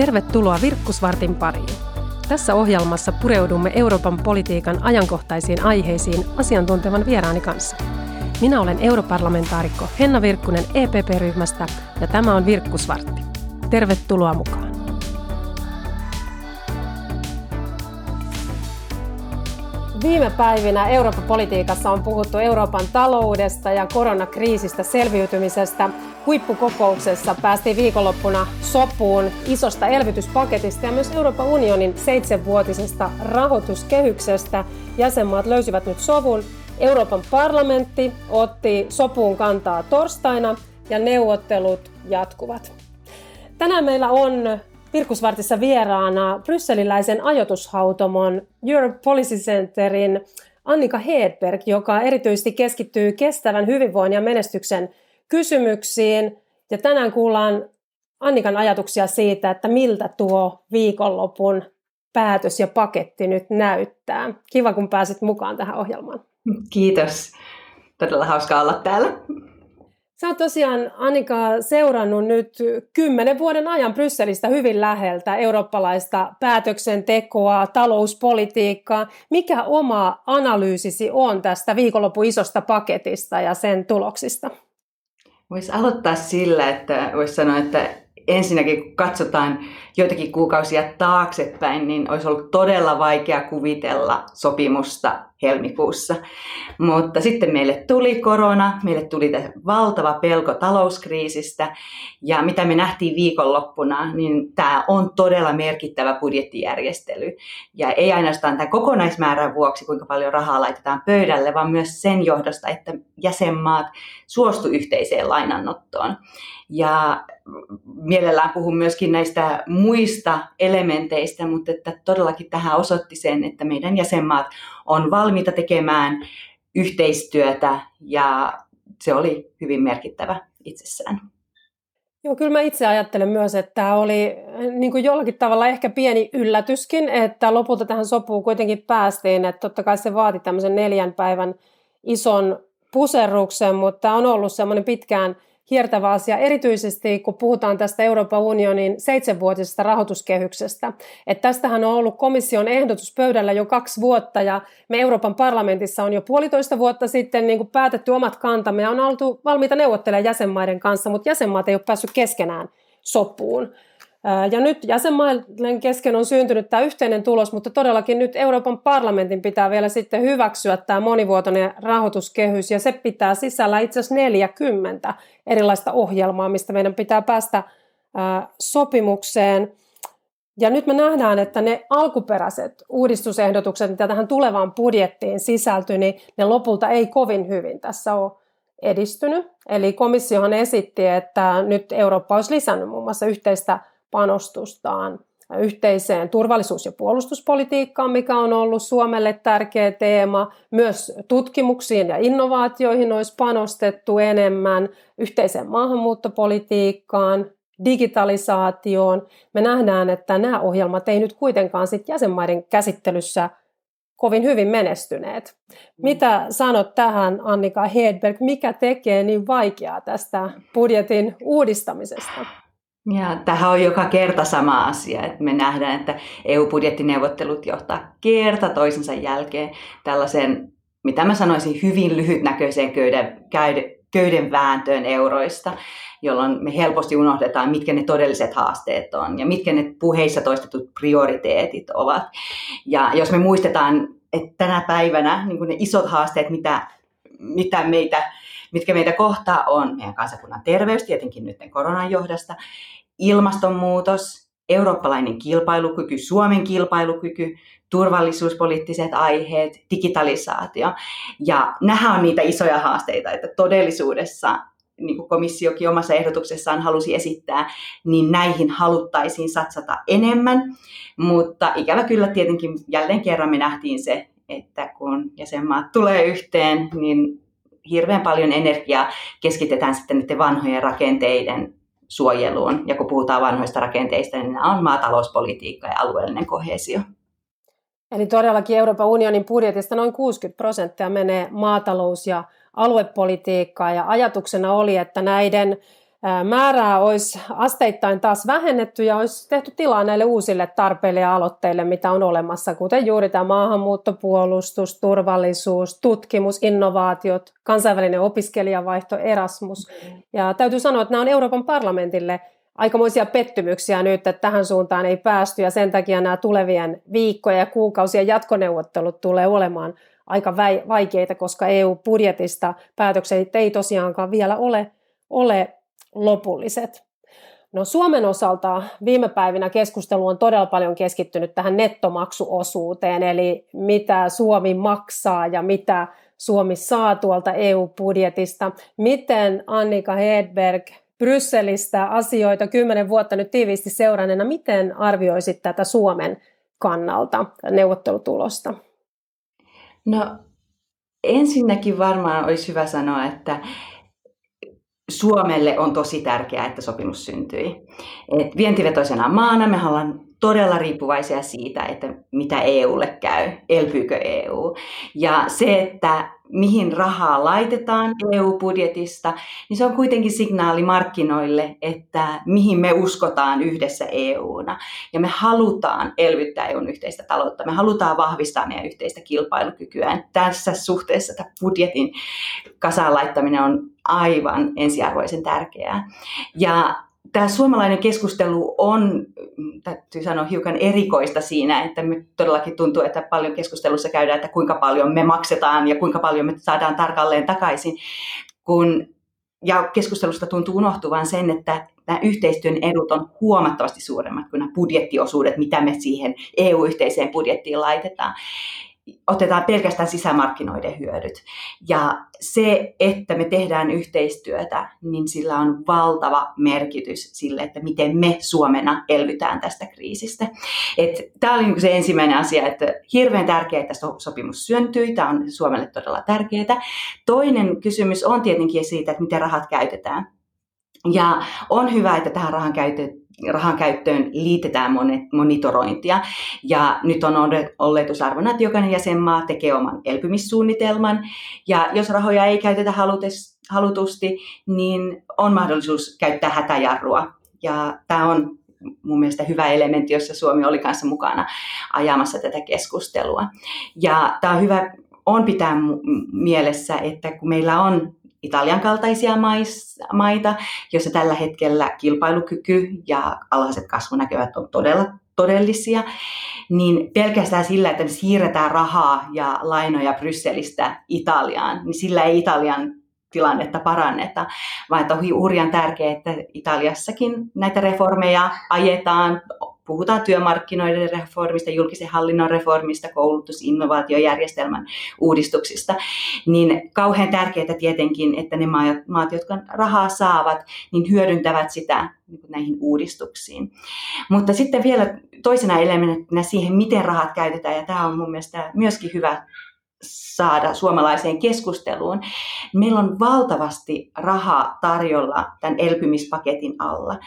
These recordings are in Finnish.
Tervetuloa Virkkusvartin pariin. Tässä ohjelmassa pureudumme Euroopan politiikan ajankohtaisiin aiheisiin asiantuntevan vieraani kanssa. Minä olen europarlamentaarikko Henna Virkkunen EPP-ryhmästä ja tämä on Virkkusvartti. Tervetuloa mukaan. Viime päivinä Euroopan politiikassa on puhuttu Euroopan taloudesta ja koronakriisistä selviytymisestä. Huippukokouksessa päästiin viikonloppuna sopuun isosta elvytyspaketista ja myös Euroopan unionin seitsemänvuotisesta rahoituskehyksestä. Jäsenmaat löysivät nyt sovun. Euroopan parlamentti otti sopuun kantaa torstaina ja neuvottelut jatkuvat. Tänään meillä on Virkusvartissa vieraana brysseliläisen ajoitushautomon Europe Policy Centerin Annika Hedberg, joka erityisesti keskittyy kestävän hyvinvoinnin ja menestyksen kysymyksiin. Ja tänään kuullaan Annikan ajatuksia siitä, että miltä tuo viikonlopun päätös ja paketti nyt näyttää. Kiva, kun pääsit mukaan tähän ohjelmaan. Kiitos. Todella hauska olla täällä. Sä oot tosiaan, Annika, seurannut nyt kymmenen vuoden ajan Brysselistä hyvin läheltä eurooppalaista päätöksentekoa, talouspolitiikkaa. Mikä oma analyysisi on tästä viikonlopun isosta paketista ja sen tuloksista? Voisi aloittaa sillä, että voisi sanoa, että ensinnäkin kun katsotaan joitakin kuukausia taaksepäin, niin olisi ollut todella vaikea kuvitella sopimusta helmikuussa. Mutta sitten meille tuli korona, meille tuli valtava pelko talouskriisistä ja mitä me nähtiin viikonloppuna, niin tämä on todella merkittävä budjettijärjestely. Ja ei ainoastaan tämän kokonaismäärän vuoksi, kuinka paljon rahaa laitetaan pöydälle, vaan myös sen johdosta, että jäsenmaat suostu yhteiseen lainannottoon. Ja mielellään puhun myöskin näistä muista elementeistä, mutta että todellakin tähän osoitti sen, että meidän jäsenmaat on valmiita tekemään yhteistyötä ja se oli hyvin merkittävä itsessään. Joo, kyllä mä itse ajattelen myös, että tämä oli niin kuin jollakin tavalla ehkä pieni yllätyskin, että lopulta tähän sopuun kuitenkin päästiin, että totta kai se vaati tämmöisen neljän päivän ison puserruksen, mutta on ollut semmoinen pitkään – hiertävä asia, erityisesti kun puhutaan tästä Euroopan unionin seitsemänvuotisesta rahoituskehyksestä. Että tästähän on ollut komission ehdotus pöydällä jo kaksi vuotta ja me Euroopan parlamentissa on jo puolitoista vuotta sitten niin kuin päätetty omat kantamme ja on oltu valmiita neuvottelemaan jäsenmaiden kanssa, mutta jäsenmaat ei ole päässyt keskenään sopuun. Ja nyt jäsenmaiden kesken on syntynyt tämä yhteinen tulos, mutta todellakin nyt Euroopan parlamentin pitää vielä sitten hyväksyä tämä monivuotoinen rahoituskehys, ja se pitää sisällä itse asiassa 40 erilaista ohjelmaa, mistä meidän pitää päästä sopimukseen. Ja nyt me nähdään, että ne alkuperäiset uudistusehdotukset, mitä tähän tulevaan budjettiin sisältyi, niin ne lopulta ei kovin hyvin tässä ole edistynyt. Eli komissiohan esitti, että nyt Eurooppa olisi lisännyt muun muassa yhteistä panostustaan yhteiseen turvallisuus- ja puolustuspolitiikkaan, mikä on ollut Suomelle tärkeä teema. Myös tutkimuksiin ja innovaatioihin olisi panostettu enemmän, yhteiseen maahanmuuttopolitiikkaan, digitalisaatioon. Me nähdään, että nämä ohjelmat ei nyt kuitenkaan sit jäsenmaiden käsittelyssä kovin hyvin menestyneet. Mitä sanot tähän, Annika Hedberg, mikä tekee niin vaikeaa tästä budjetin uudistamisesta? Ja tähän on joka kerta sama asia, että me nähdään, että EU-budjettineuvottelut johtaa kerta toisensa jälkeen tällaisen, mitä mä sanoisin, hyvin lyhytnäköiseen köyden, köyden vääntöön euroista, jolloin me helposti unohdetaan, mitkä ne todelliset haasteet on ja mitkä ne puheissa toistetut prioriteetit ovat. Ja jos me muistetaan, että tänä päivänä niin ne isot haasteet, mitä, mitä meitä mitkä meitä kohtaa on meidän kansakunnan terveys, tietenkin nyt koronan johdosta, ilmastonmuutos, eurooppalainen kilpailukyky, Suomen kilpailukyky, turvallisuuspoliittiset aiheet, digitalisaatio. Ja nämä on niitä isoja haasteita, että todellisuudessa niin kuin komissiokin omassa ehdotuksessaan halusi esittää, niin näihin haluttaisiin satsata enemmän. Mutta ikävä kyllä tietenkin jälleen kerran me nähtiin se, että kun jäsenmaat tulee yhteen, niin hirveän paljon energiaa keskitetään sitten niiden vanhojen rakenteiden suojeluun. Ja kun puhutaan vanhoista rakenteista, niin nämä on maatalouspolitiikka ja alueellinen kohesio. Eli todellakin Euroopan unionin budjetista noin 60 prosenttia menee maatalous- ja aluepolitiikkaan. Ja ajatuksena oli, että näiden määrää olisi asteittain taas vähennetty ja olisi tehty tilaa näille uusille tarpeille ja aloitteille, mitä on olemassa, kuten juuri tämä maahanmuuttopuolustus, turvallisuus, tutkimus, innovaatiot, kansainvälinen opiskelijavaihto, Erasmus. Ja täytyy sanoa, että nämä on Euroopan parlamentille aikamoisia pettymyksiä nyt, että tähän suuntaan ei päästy ja sen takia nämä tulevien viikkojen ja kuukausien jatkoneuvottelut tulee olemaan aika vaikeita, koska EU-budjetista päätökset ei tosiaankaan vielä ole, ole lopulliset. No Suomen osalta viime päivinä keskustelu on todella paljon keskittynyt tähän nettomaksuosuuteen, eli mitä Suomi maksaa ja mitä Suomi saa tuolta EU-budjetista. Miten Annika Hedberg Brysselistä asioita kymmenen vuotta nyt tiiviisti seuranneena, miten arvioisit tätä Suomen kannalta neuvottelutulosta? No ensinnäkin varmaan olisi hyvä sanoa, että Suomelle on tosi tärkeää, että sopimus syntyi. Et vientivetoisena maana me ollaan todella riippuvaisia siitä, että mitä EUlle käy, elpyykö EU. Ja se, että mihin rahaa laitetaan EU-budjetista, niin se on kuitenkin signaali markkinoille, että mihin me uskotaan yhdessä EUna. Ja me halutaan elvyttää EUn yhteistä taloutta, me halutaan vahvistaa meidän yhteistä kilpailukykyä. Tässä suhteessa tämä budjetin kasaan laittaminen on aivan ensiarvoisen tärkeää. Ja tämä suomalainen keskustelu on, täytyy sanoa, hiukan erikoista siinä, että me todellakin tuntuu, että paljon keskustelussa käydään, että kuinka paljon me maksetaan ja kuinka paljon me saadaan tarkalleen takaisin, kun ja keskustelusta tuntuu unohtuvan sen, että nämä yhteistyön edut on huomattavasti suuremmat kuin nämä budjettiosuudet, mitä me siihen EU-yhteiseen budjettiin laitetaan otetaan pelkästään sisämarkkinoiden hyödyt. Ja se, että me tehdään yhteistyötä, niin sillä on valtava merkitys sille, että miten me Suomena elvytään tästä kriisistä. Tämä oli niinku se ensimmäinen asia, että hirveän tärkeää, että sopimus syntyi. Tämä on Suomelle todella tärkeää. Toinen kysymys on tietenkin siitä, että miten rahat käytetään. Ja on hyvä, että tähän rahan käytetään rahan käyttöön liitetään monitorointia. Ja nyt on oletusarvona, että jokainen jäsenmaa tekee oman elpymissuunnitelman. Ja jos rahoja ei käytetä halutusti, niin on mahdollisuus käyttää hätäjarrua. Ja tämä on mun mielestä hyvä elementti, jossa Suomi oli kanssa mukana ajamassa tätä keskustelua. Ja tämä on hyvä on pitää mielessä, että kun meillä on Italian kaltaisia maita, joissa tällä hetkellä kilpailukyky ja alhaiset kasvunäkevät on todella todellisia, niin pelkästään sillä, että me siirretään rahaa ja lainoja Brysselistä Italiaan, niin sillä ei Italian tilannetta paranneta, vaan että on hurjan tärkeää, että Italiassakin näitä reformeja ajetaan, puhutaan työmarkkinoiden reformista, julkisen hallinnon reformista, koulutus- innovaatiojärjestelmän uudistuksista, niin kauhean tärkeää tietenkin, että ne maat, jotka rahaa saavat, niin hyödyntävät sitä niin näihin uudistuksiin. Mutta sitten vielä toisena elementtinä siihen, miten rahat käytetään, ja tämä on mun mielestä myöskin hyvä saada suomalaiseen keskusteluun. Meillä on valtavasti rahaa tarjolla tämän elpymispaketin alla.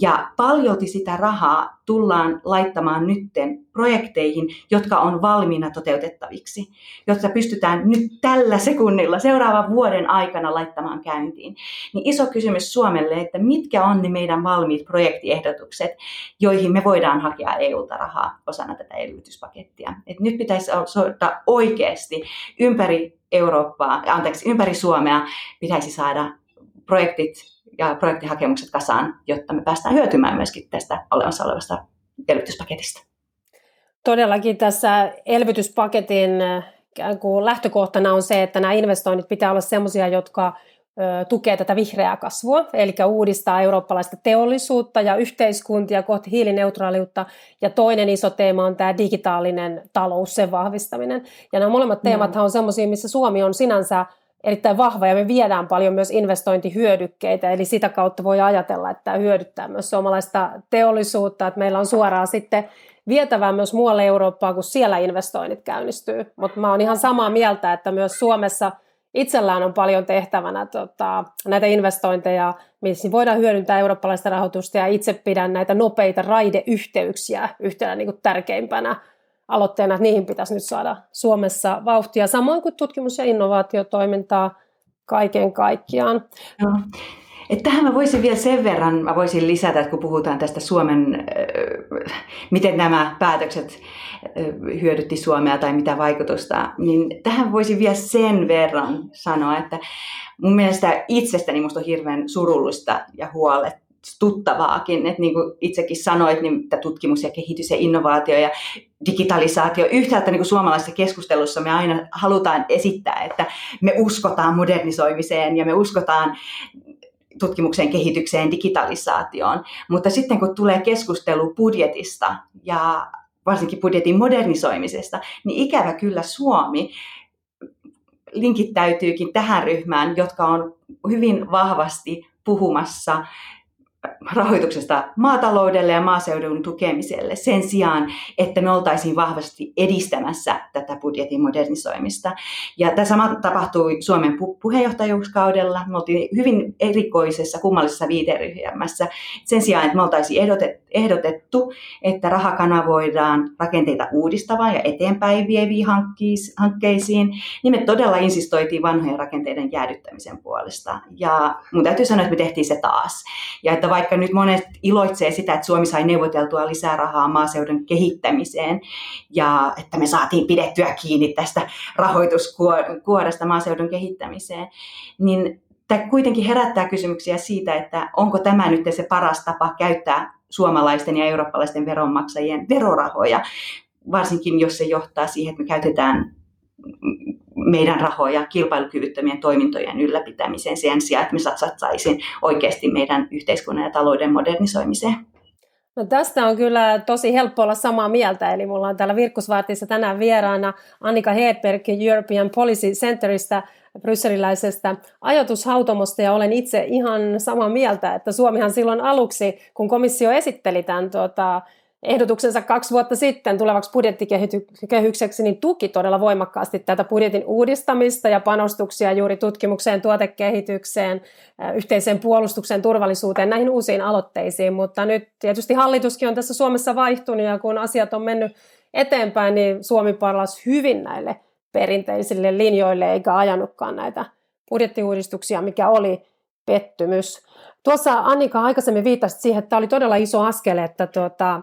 Ja paljolti sitä rahaa tullaan laittamaan nytten projekteihin, jotka on valmiina toteutettaviksi, jotta pystytään nyt tällä sekunnilla seuraavan vuoden aikana laittamaan käyntiin. Niin iso kysymys Suomelle, että mitkä on ne meidän valmiit projektiehdotukset, joihin me voidaan hakea EU-ta rahaa osana tätä elvytyspakettia. Et nyt pitäisi ottaa oikeasti ympäri Eurooppaa, anteeksi, ympäri Suomea pitäisi saada projektit ja projektihakemukset kasaan, jotta me päästään hyötymään myöskin tästä olemassa olevasta elvytyspaketista. Todellakin tässä elvytyspaketin lähtökohtana on se, että nämä investoinnit pitää olla sellaisia, jotka tukee tätä vihreää kasvua, eli uudistaa eurooppalaista teollisuutta ja yhteiskuntia kohti hiilineutraaliutta. Ja toinen iso teema on tämä digitaalinen talous, sen vahvistaminen. Ja nämä molemmat teemat on sellaisia, missä Suomi on sinänsä erittäin vahva ja me viedään paljon myös investointihyödykkeitä, eli sitä kautta voi ajatella, että tämä hyödyttää myös suomalaista teollisuutta, että meillä on suoraan sitten vietävää myös muualle Eurooppaan, kun siellä investoinnit käynnistyy. Mutta mä oon ihan samaa mieltä, että myös Suomessa itsellään on paljon tehtävänä tota, näitä investointeja, missä voidaan hyödyntää eurooppalaista rahoitusta ja itse pidän näitä nopeita raideyhteyksiä yhtenä niin kuin tärkeimpänä aloitteena, että niihin pitäisi nyt saada Suomessa vauhtia, samoin kuin tutkimus- ja innovaatiotoimintaa kaiken kaikkiaan. No. että tähän mä voisin vielä sen verran, mä voisin lisätä, että kun puhutaan tästä Suomen, miten nämä päätökset hyödytti Suomea tai mitä vaikutusta, niin tähän voisin vielä sen verran sanoa, että mun mielestä itsestäni musta on hirveän surullista ja huolestuttavaakin, että niin kuin itsekin sanoit, niin tutkimus ja kehitys ja innovaatio ja digitalisaatio, yhtäältä niin kuin suomalaisessa keskustelussa me aina halutaan esittää, että me uskotaan modernisoimiseen ja me uskotaan tutkimuksen kehitykseen, digitalisaatioon. Mutta sitten kun tulee keskustelu budjetista ja varsinkin budjetin modernisoimisesta, niin ikävä kyllä Suomi linkittäytyykin tähän ryhmään, jotka on hyvin vahvasti puhumassa rahoituksesta maataloudelle ja maaseudun tukemiselle sen sijaan, että me oltaisiin vahvasti edistämässä tätä budjetin modernisoimista. Ja tämä sama tapahtui Suomen pu- puheenjohtajuuskaudella. Me oltiin hyvin erikoisessa, kummallisessa viiteryhmässä. Sen sijaan, että me oltaisiin ehdotettu, että raha kanavoidaan rakenteita uudistavaan ja eteenpäin vieviin hankkeisiin, niin me todella insistoitiin vanhojen rakenteiden jäädyttämisen puolesta. Ja mun täytyy sanoa, että me tehtiin se taas. Ja että vaikka nyt monet iloitsee sitä, että Suomi sai neuvoteltua lisää rahaa maaseudun kehittämiseen ja että me saatiin pidettyä kiinni tästä rahoituskuoresta maaseudun kehittämiseen, niin tämä kuitenkin herättää kysymyksiä siitä, että onko tämä nyt se paras tapa käyttää suomalaisten ja eurooppalaisten veronmaksajien verorahoja, varsinkin jos se johtaa siihen, että me käytetään meidän rahoja kilpailukyvyttömien toimintojen ylläpitämiseen sen sijaan, että me satsattaisiin oikeasti meidän yhteiskunnan ja talouden modernisoimiseen. No tästä on kyllä tosi helppo olla samaa mieltä, eli mulla on täällä Virkkusvartissa tänään vieraana Annika Hedberg European Policy Centerista, brysseliläisestä ajatushautomosta ja olen itse ihan samaa mieltä, että Suomihan silloin aluksi, kun komissio esitteli tämän tuota, ehdotuksensa kaksi vuotta sitten tulevaksi budjettikehykseksi, niin tuki todella voimakkaasti tätä budjetin uudistamista ja panostuksia juuri tutkimukseen, tuotekehitykseen, yhteiseen puolustukseen, turvallisuuteen, näihin uusiin aloitteisiin. Mutta nyt tietysti hallituskin on tässä Suomessa vaihtunut ja kun asiat on mennyt eteenpäin, niin Suomi palasi hyvin näille perinteisille linjoille eikä ajanutkaan näitä budjettiuudistuksia, mikä oli pettymys. Tuossa Annika aikaisemmin viittasi siihen, että tämä oli todella iso askel, että tuota,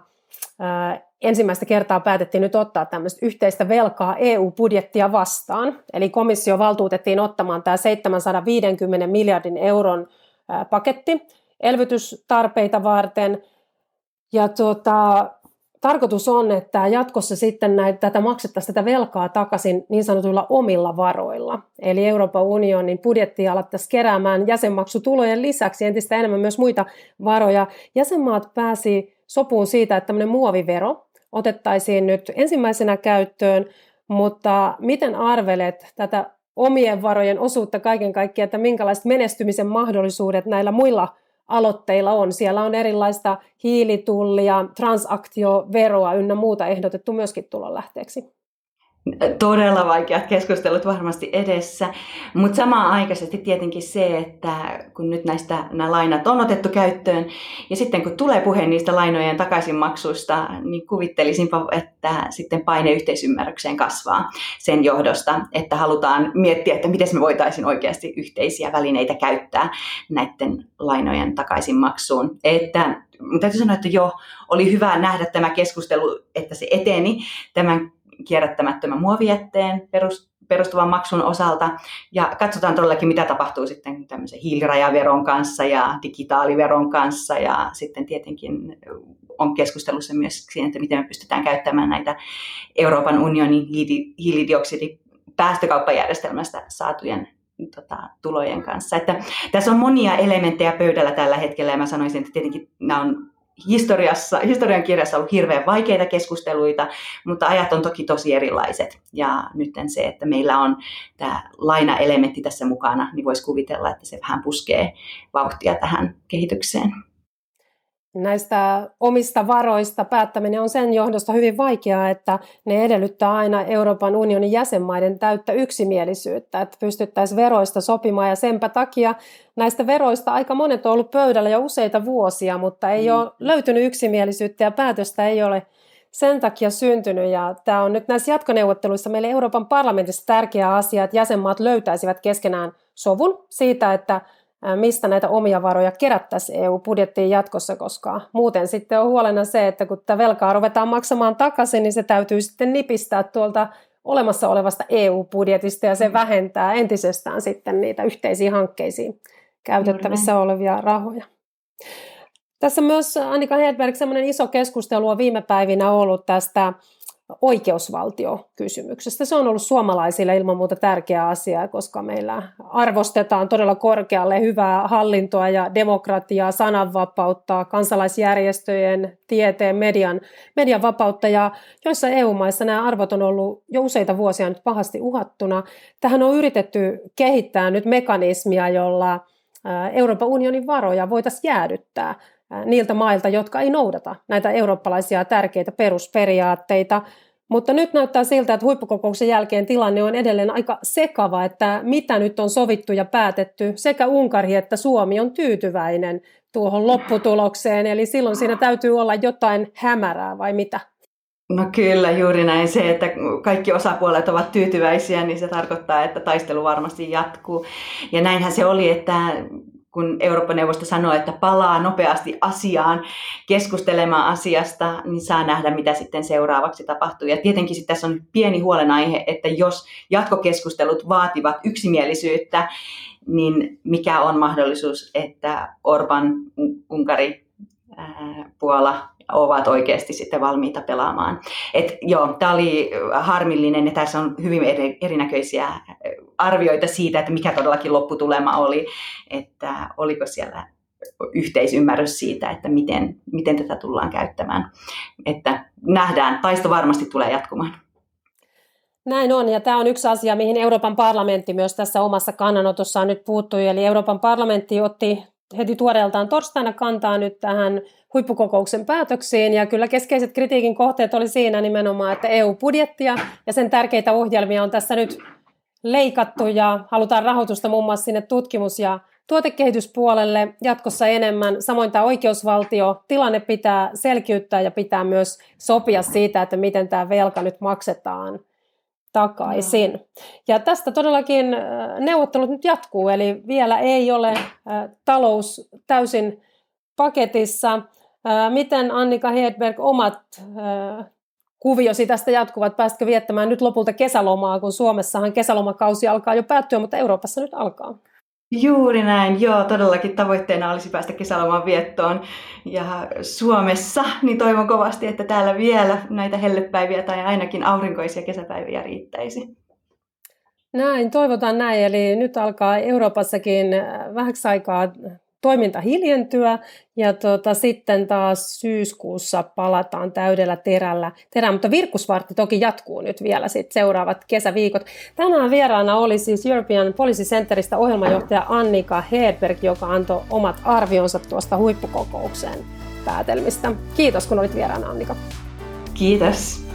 ensimmäistä kertaa päätettiin nyt ottaa tämmöistä yhteistä velkaa EU-budjettia vastaan. Eli komissio valtuutettiin ottamaan tämä 750 miljardin euron paketti elvytystarpeita varten. Ja tuota, tarkoitus on, että jatkossa sitten näitä, tätä maksettaisiin tätä velkaa takaisin niin sanotuilla omilla varoilla. Eli Euroopan unionin budjetti alettaisiin keräämään jäsenmaksutulojen lisäksi entistä enemmän myös muita varoja. Jäsenmaat pääsi sopuun siitä, että tämmöinen muovivero otettaisiin nyt ensimmäisenä käyttöön, mutta miten arvelet tätä omien varojen osuutta kaiken kaikkiaan, että minkälaiset menestymisen mahdollisuudet näillä muilla aloitteilla on. Siellä on erilaista hiilitullia, transaktioveroa ynnä muuta ehdotettu myöskin tulonlähteeksi todella vaikeat keskustelut varmasti edessä, mutta samaan aikaisesti tietenkin se, että kun nyt näistä nämä lainat on otettu käyttöön ja sitten kun tulee puhe niistä lainojen takaisinmaksuista, niin kuvittelisinpa, että sitten paine yhteisymmärrykseen kasvaa sen johdosta, että halutaan miettiä, että miten me voitaisiin oikeasti yhteisiä välineitä käyttää näiden lainojen takaisinmaksuun. Että täytyy sanoa, että jo oli hyvä nähdä tämä keskustelu, että se eteni tämän kierrättämättömän muovijätteen perustuvan maksun osalta. Ja katsotaan todellakin, mitä tapahtuu sitten tämmöisen hiilirajaveron kanssa ja digitaaliveron kanssa. Ja sitten tietenkin on keskustelussa myös siihen, että miten me pystytään käyttämään näitä Euroopan unionin hiilidioksidipäästökauppajärjestelmästä saatujen tota, tulojen kanssa. Että tässä on monia elementtejä pöydällä tällä hetkellä ja mä sanoisin, että tietenkin nämä on historiassa, historian kirjassa ollut hirveän vaikeita keskusteluita, mutta ajat on toki tosi erilaiset. Ja nyt se, että meillä on tämä laina-elementti tässä mukana, niin voisi kuvitella, että se vähän puskee vauhtia tähän kehitykseen näistä omista varoista päättäminen on sen johdosta hyvin vaikeaa, että ne edellyttää aina Euroopan unionin jäsenmaiden täyttä yksimielisyyttä, että pystyttäisiin veroista sopimaan ja senpä takia näistä veroista aika monet on ollut pöydällä jo useita vuosia, mutta ei mm. ole löytynyt yksimielisyyttä ja päätöstä ei ole sen takia syntynyt ja tämä on nyt näissä jatkoneuvotteluissa meille Euroopan parlamentissa tärkeä asia, että jäsenmaat löytäisivät keskenään sovun siitä, että mistä näitä omia varoja kerättäisiin EU-budjettiin jatkossa, koska muuten sitten on huolena se, että kun tätä velkaa ruvetaan maksamaan takaisin, niin se täytyy sitten nipistää tuolta olemassa olevasta EU-budjetista ja se vähentää entisestään sitten niitä yhteisiin hankkeisiin käytettävissä olevia rahoja. Tässä myös Annika Hedberg, semmoinen iso keskustelu on viime päivinä ollut tästä oikeusvaltiokysymyksestä. Se on ollut suomalaisille ilman muuta tärkeä asia, koska meillä arvostetaan todella korkealle hyvää hallintoa ja demokratiaa, sananvapautta, kansalaisjärjestöjen, tieteen, median, median vapautta. Ja joissa EU-maissa nämä arvot on ollut jo useita vuosia nyt pahasti uhattuna. Tähän on yritetty kehittää nyt mekanismia, jolla Euroopan unionin varoja voitaisiin jäädyttää niiltä mailta, jotka ei noudata näitä eurooppalaisia tärkeitä perusperiaatteita. Mutta nyt näyttää siltä, että huippukokouksen jälkeen tilanne on edelleen aika sekava, että mitä nyt on sovittu ja päätetty. Sekä Unkari että Suomi on tyytyväinen tuohon lopputulokseen, eli silloin siinä täytyy olla jotain hämärää vai mitä? No kyllä, juuri näin. Se, että kaikki osapuolet ovat tyytyväisiä, niin se tarkoittaa, että taistelu varmasti jatkuu. Ja näinhän se oli, että kun Euroopan neuvosto sanoi, että palaa nopeasti asiaan keskustelemaan asiasta, niin saa nähdä, mitä sitten seuraavaksi tapahtuu. Ja tietenkin tässä on pieni huolenaihe, että jos jatkokeskustelut vaativat yksimielisyyttä, niin mikä on mahdollisuus, että Orban, Unkari, Puola ovat oikeasti sitten valmiita pelaamaan. Et joo, tämä oli harmillinen ja tässä on hyvin eri, erinäköisiä arvioita siitä, että mikä todellakin lopputulema oli, että oliko siellä yhteisymmärrys siitä, että miten, miten tätä tullaan käyttämään. Että nähdään, taisto varmasti tulee jatkumaan. Näin on, ja tämä on yksi asia, mihin Euroopan parlamentti myös tässä omassa kannanotossaan nyt puuttui. Eli Euroopan parlamentti otti heti tuoreeltaan torstaina kantaa nyt tähän huippukokouksen päätöksiin. Ja kyllä keskeiset kritiikin kohteet oli siinä nimenomaan, että EU-budjettia ja sen tärkeitä ohjelmia on tässä nyt leikattu ja halutaan rahoitusta muun muassa sinne tutkimus- ja tuotekehityspuolelle jatkossa enemmän. Samoin tämä oikeusvaltio, tilanne pitää selkiyttää ja pitää myös sopia siitä, että miten tämä velka nyt maksetaan takaisin. No. Ja tästä todellakin äh, neuvottelut nyt jatkuu, eli vielä ei ole äh, talous täysin paketissa. Äh, miten Annika Hedberg omat kuviosi tästä jatkuvat? Päästkö viettämään nyt lopulta kesälomaa, kun Suomessahan kesälomakausi alkaa jo päättyä, mutta Euroopassa nyt alkaa? Juuri näin, joo, todellakin tavoitteena olisi päästä kesäloman viettoon ja Suomessa, niin toivon kovasti, että täällä vielä näitä hellepäiviä tai ainakin aurinkoisia kesäpäiviä riittäisi. Näin, toivotaan näin. Eli nyt alkaa Euroopassakin vähäksi aikaa toiminta hiljentyä ja tota, sitten taas syyskuussa palataan täydellä terällä. Terä, mutta virkkusvartti toki jatkuu nyt vielä sit seuraavat kesäviikot. Tänään vieraana oli siis European Policy Centerista ohjelmajohtaja Annika Hedberg, joka antoi omat arvionsa tuosta huippukokoukseen päätelmistä. Kiitos kun olit vieraana Annika. Kiitos.